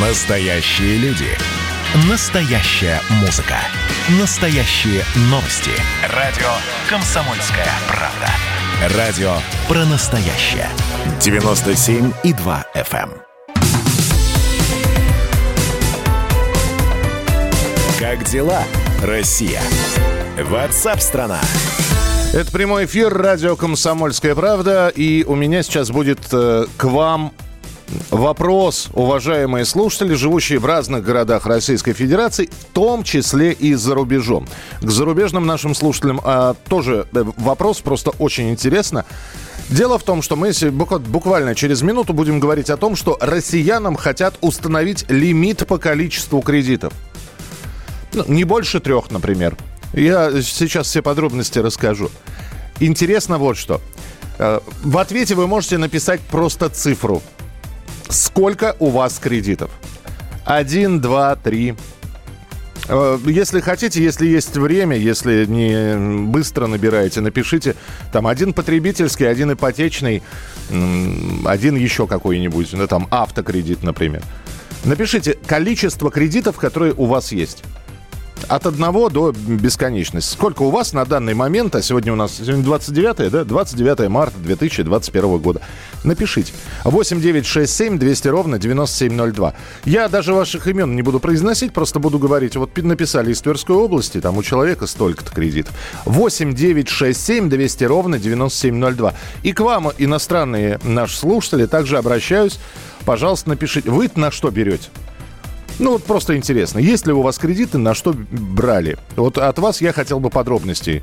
Настоящие люди. Настоящая музыка. Настоящие новости. Радио «Комсомольская правда». Радио про настоящее. 97,2 FM. эм. Как дела, Россия? Ватсап-страна! Это прямой эфир радио «Комсомольская правда». И у меня сейчас будет э, к вам вопрос, уважаемые слушатели, живущие в разных городах Российской Федерации, в том числе и за рубежом. К зарубежным нашим слушателям а, тоже э, вопрос просто очень интересно. Дело в том, что мы буквально через минуту будем говорить о том, что россиянам хотят установить лимит по количеству кредитов. Ну, не больше трех, например. Я сейчас все подробности расскажу. Интересно вот что. Э, В ответе вы можете написать просто цифру. Сколько у вас кредитов? Один, два, три. Э, Если хотите, если есть время, если не быстро набираете, напишите. Там один потребительский, один ипотечный, один еще какой-нибудь, ну там автокредит, например. Напишите количество кредитов, которые у вас есть. От одного до бесконечности. Сколько у вас на данный момент, а сегодня у нас сегодня 29, да? 29 марта 2021 года. Напишите. 8 9 6 7 200 ровно 9702. Я даже ваших имен не буду произносить, просто буду говорить. Вот пи- написали из Тверской области, там у человека столько-то кредитов. 8 9 6 7 200 ровно 9702. И к вам, иностранные наши слушатели, также обращаюсь. Пожалуйста, напишите. Вы на что берете? Ну, вот просто интересно, есть ли у вас кредиты, на что брали? Вот от вас я хотел бы подробностей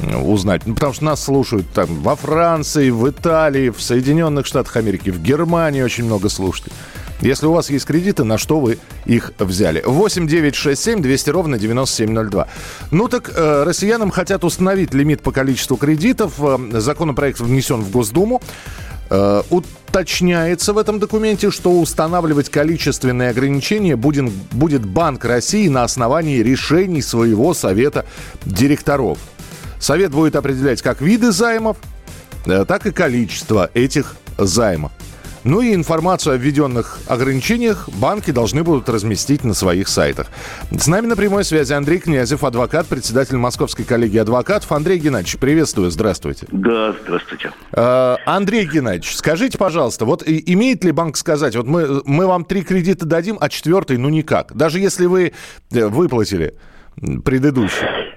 узнать. Ну, потому что нас слушают там во Франции, в Италии, в Соединенных Штатах Америки, в Германии очень много слушателей. Если у вас есть кредиты, на что вы их взяли? 8 9 6 7 200 ровно 9702. Ну так, э, россиянам хотят установить лимит по количеству кредитов. Э, законопроект внесен в Госдуму. Э, Уточняется в этом документе, что устанавливать количественные ограничения будет, будет Банк России на основании решений своего совета директоров. Совет будет определять как виды займов, э, так и количество этих займов. Ну и информацию о введенных ограничениях банки должны будут разместить на своих сайтах. С нами на прямой связи Андрей Князев, адвокат, председатель Московской коллегии адвокатов. Андрей Геннадьевич, приветствую, здравствуйте. Да, здравствуйте. Э, Андрей Геннадьевич, скажите, пожалуйста, вот имеет ли банк сказать, вот мы, мы вам три кредита дадим, а четвертый, ну никак, даже если вы э, выплатили предыдущий?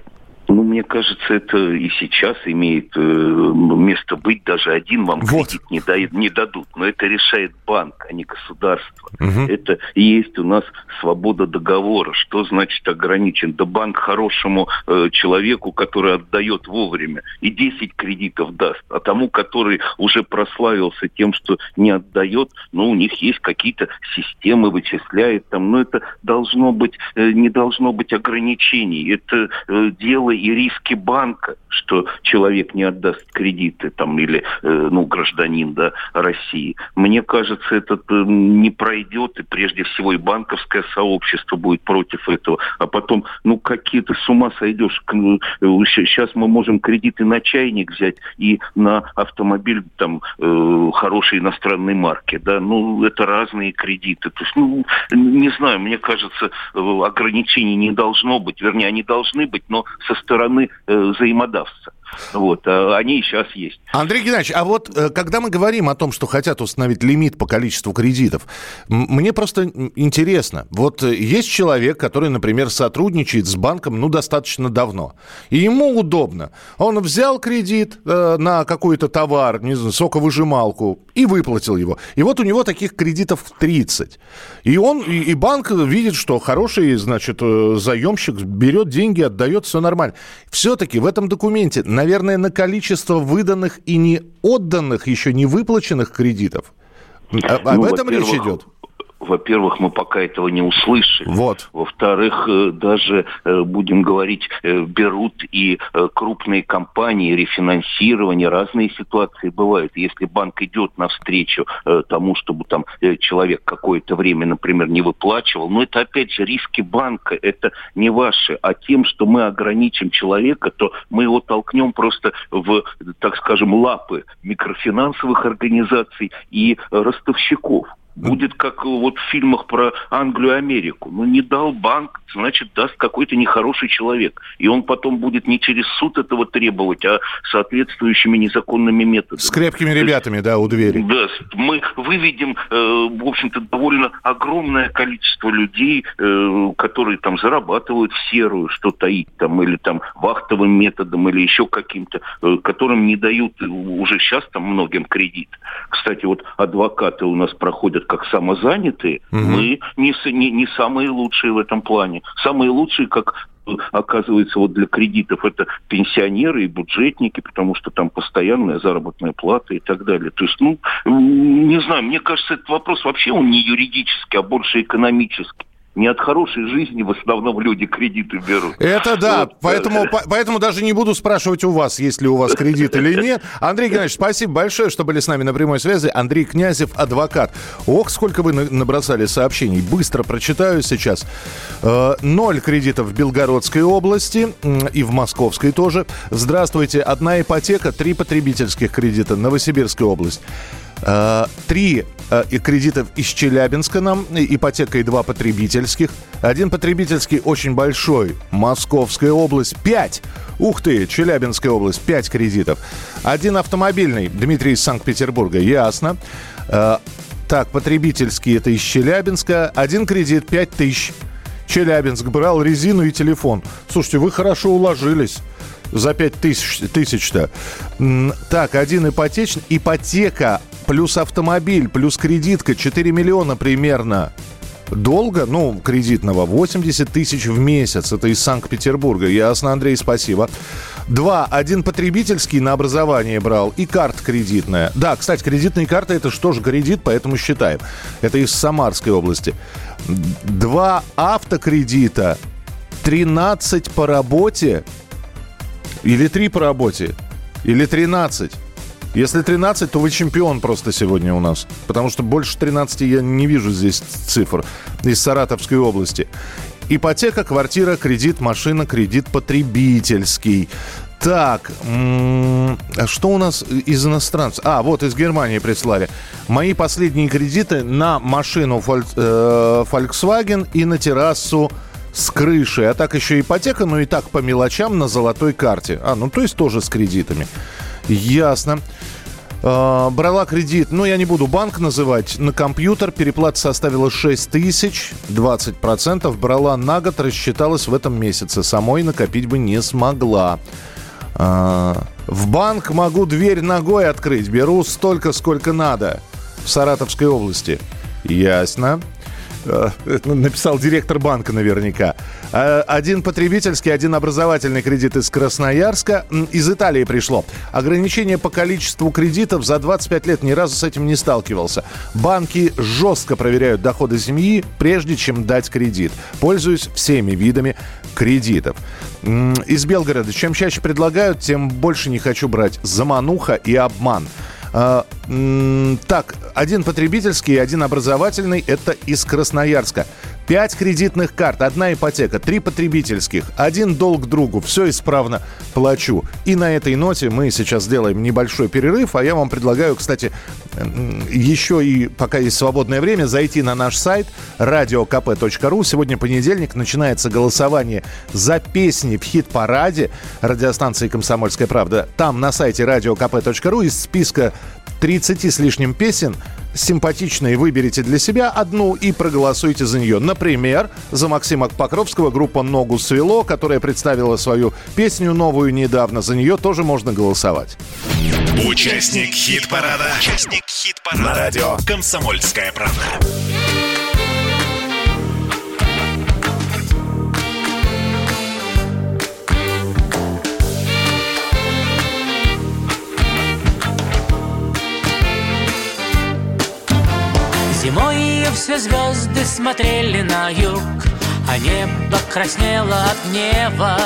Мне кажется, это и сейчас имеет э, место быть. Даже один вам Вот. кредит не, дают, не дадут. Но это решает банк, а не государство. Это и есть у нас свобода договора. Что значит ограничен? Да банк хорошему э, человеку, который отдает вовремя, и 10 кредитов даст. А тому, который уже прославился тем, что не отдает, ну, у них есть какие-то системы, вычисляет там. Но это должно быть, э, не должно быть ограничений. Это э, дело и риски банка, что человек не отдаст кредиты там или, э, ну, гражданин, да, России. Мне кажется, этот э, не пройдет, и прежде всего и банковское сообщество будет против этого. А потом, ну, какие-то с ума сойдешь. Сейчас мы можем кредиты на чайник взять и на автомобиль там э, хорошей иностранной марки, да, ну, это разные кредиты. То есть, ну, не знаю, мне кажется, э, ограничений не должно быть, вернее, они должны быть, но со стороны э, взаимодавца. Вот, а они и сейчас есть. Андрей Геннадьевич, а вот э, когда мы говорим о том, что хотят установить лимит по количеству кредитов, мне просто интересно. Вот э, есть человек, который, например, сотрудничает с банком, ну, достаточно давно. И ему удобно. Он взял кредит э, на какой-то товар, не знаю, соковыжималку, и выплатил его. И вот у него таких кредитов 30. И он, и, банк видит, что хороший, значит, э, заемщик берет деньги, отдает, все нормально. Все-таки в этом документе, наверное, на количество выданных и не отданных, еще не выплаченных кредитов. А- Об Ну, этом речь идет. Во-первых, мы пока этого не услышали. Вот. Во-вторых, э, даже, э, будем говорить, э, берут и крупные компании, рефинансирование, разные ситуации бывают. Если банк идет навстречу тому, чтобы там человек какое-то время, например, не выплачивал, но это опять же риски банка, это не ваши, а тем, что мы ограничим человека, то мы его толкнем просто в, так скажем, лапы микрофинансовых организаций и ростовщиков. Будет как вот в фильмах про Англию и Америку. Ну, не дал банк, значит, даст какой-то нехороший человек. И он потом будет не через суд этого требовать, а соответствующими незаконными методами. С крепкими ребятами, да, у двери. Да, мы выведем, э, в общем-то, довольно огромное количество людей, э, которые там зарабатывают в серую, что таить там, или там вахтовым методом, или еще каким-то, э, которым не дают уже сейчас там многим кредит. Кстати, вот адвокаты у нас проходят как самозанятые, угу. мы не, не, не самые лучшие в этом плане. Самые лучшие, как оказывается, вот для кредитов это пенсионеры и бюджетники, потому что там постоянная заработная плата и так далее. То есть, ну, не знаю, мне кажется, этот вопрос вообще он не юридический, а больше экономический не от хорошей жизни в основном люди кредиты берут. Это да, вот. поэтому, по, поэтому даже не буду спрашивать у вас, есть ли у вас кредит или нет. Андрей Геннадьевич, спасибо большое, что были с нами на прямой связи. Андрей Князев, адвокат. Ох, сколько вы набросали сообщений. Быстро прочитаю сейчас. Э, ноль кредитов в Белгородской области и в Московской тоже. Здравствуйте. Одна ипотека, три потребительских кредита. Новосибирская область. Э, три э, кредитов из Челябинска нам, ипотека и два потребительских. Один потребительский очень большой, Московская область, пять. Ух ты, Челябинская область, пять кредитов. Один автомобильный, Дмитрий из Санкт-Петербурга, ясно. Э, так, потребительский это из Челябинска. Один кредит, пять тысяч. Челябинск брал резину и телефон. Слушайте, вы хорошо уложились за 5 тысяч, тысяч-то. Так, один ипотечный. Ипотека плюс автомобиль, плюс кредитка 4 миллиона примерно. Долго, ну, кредитного, 80 тысяч в месяц. Это из Санкт-Петербурга. Ясно, Андрей, спасибо. Два. Один потребительский на образование брал и карта кредитная. Да, кстати, кредитные карты это что же кредит, поэтому считаем. Это из Самарской области. Два автокредита. 13 по работе. Или три по работе. Или 13. Если 13, то вы чемпион просто сегодня у нас. Потому что больше 13 я не вижу здесь цифр из Саратовской области. Ипотека, квартира, кредит, машина, кредит потребительский. Так, а что у нас из иностранцев? А, вот из Германии прислали. Мои последние кредиты на машину э, Volkswagen и на террасу с крыши. А так еще ипотека, но и так по мелочам на золотой карте. А, ну то есть тоже с кредитами. Ясно. Э, брала кредит, ну, я не буду банк называть, на компьютер. Переплата составила 6 тысяч, 20%. Брала на год, рассчиталась в этом месяце. Самой накопить бы не смогла. Э, в банк могу дверь ногой открыть. Беру столько, сколько надо. В Саратовской области. Ясно. Э, написал директор банка наверняка. Э, один потребительский, один образовательный кредит из Красноярска. Из Италии пришло. Ограничение по количеству кредитов за 25 лет ни разу с этим не сталкивался. Банки жестко проверяют доходы семьи, прежде чем дать кредит. Пользуюсь всеми видами кредитов. Из Белгорода. Чем чаще предлагают, тем больше не хочу брать. Замануха и обман. А, так, один потребительский, один образовательный. Это из Красноярска. Пять кредитных карт, одна ипотека, три потребительских, один долг другу. Все исправно плачу. И на этой ноте мы сейчас сделаем небольшой перерыв. А я вам предлагаю, кстати, еще и пока есть свободное время, зайти на наш сайт radiokp.ru. Сегодня понедельник, начинается голосование за песни в хит-параде радиостанции «Комсомольская правда». Там на сайте radiokp.ru из списка 30 с лишним песен симпатичные выберите для себя одну и проголосуйте за нее. Например, за Максима Покровского группа «Ногу свело», которая представила свою песню новую недавно. За нее тоже можно голосовать. Участник хит-парада. Участник хит-парада. На радио «Комсомольская правда». Зимой все звезды смотрели на юг, А небо краснело от гнева.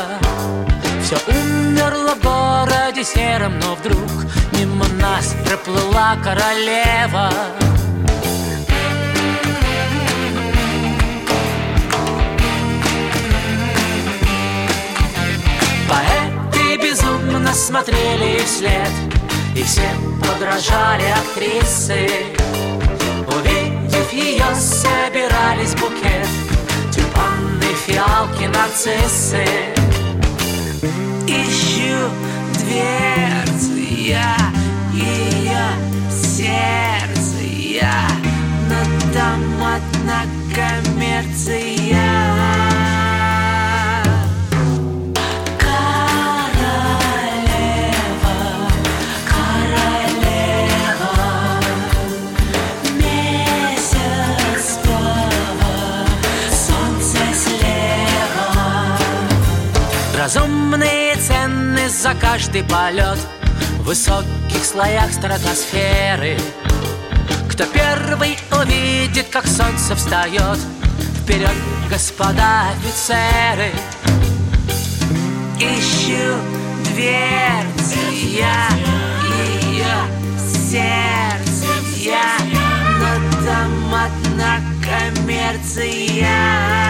Все умерло в городе сером, но вдруг Мимо нас проплыла королева. Поэты безумно смотрели вслед, И все подражали актрисы. Увидев ее, собирались букет. Тюльпаны, фиалки, нарциссы. Ищу дверцы я ее сердце я. Но там одна коммерция Разумные цены за каждый полет. В высоких слоях стратосферы. Кто первый увидит, как солнце встает? Вперед, господа офицеры. Ищу дверцы я ее сердце я. Но там одна коммерция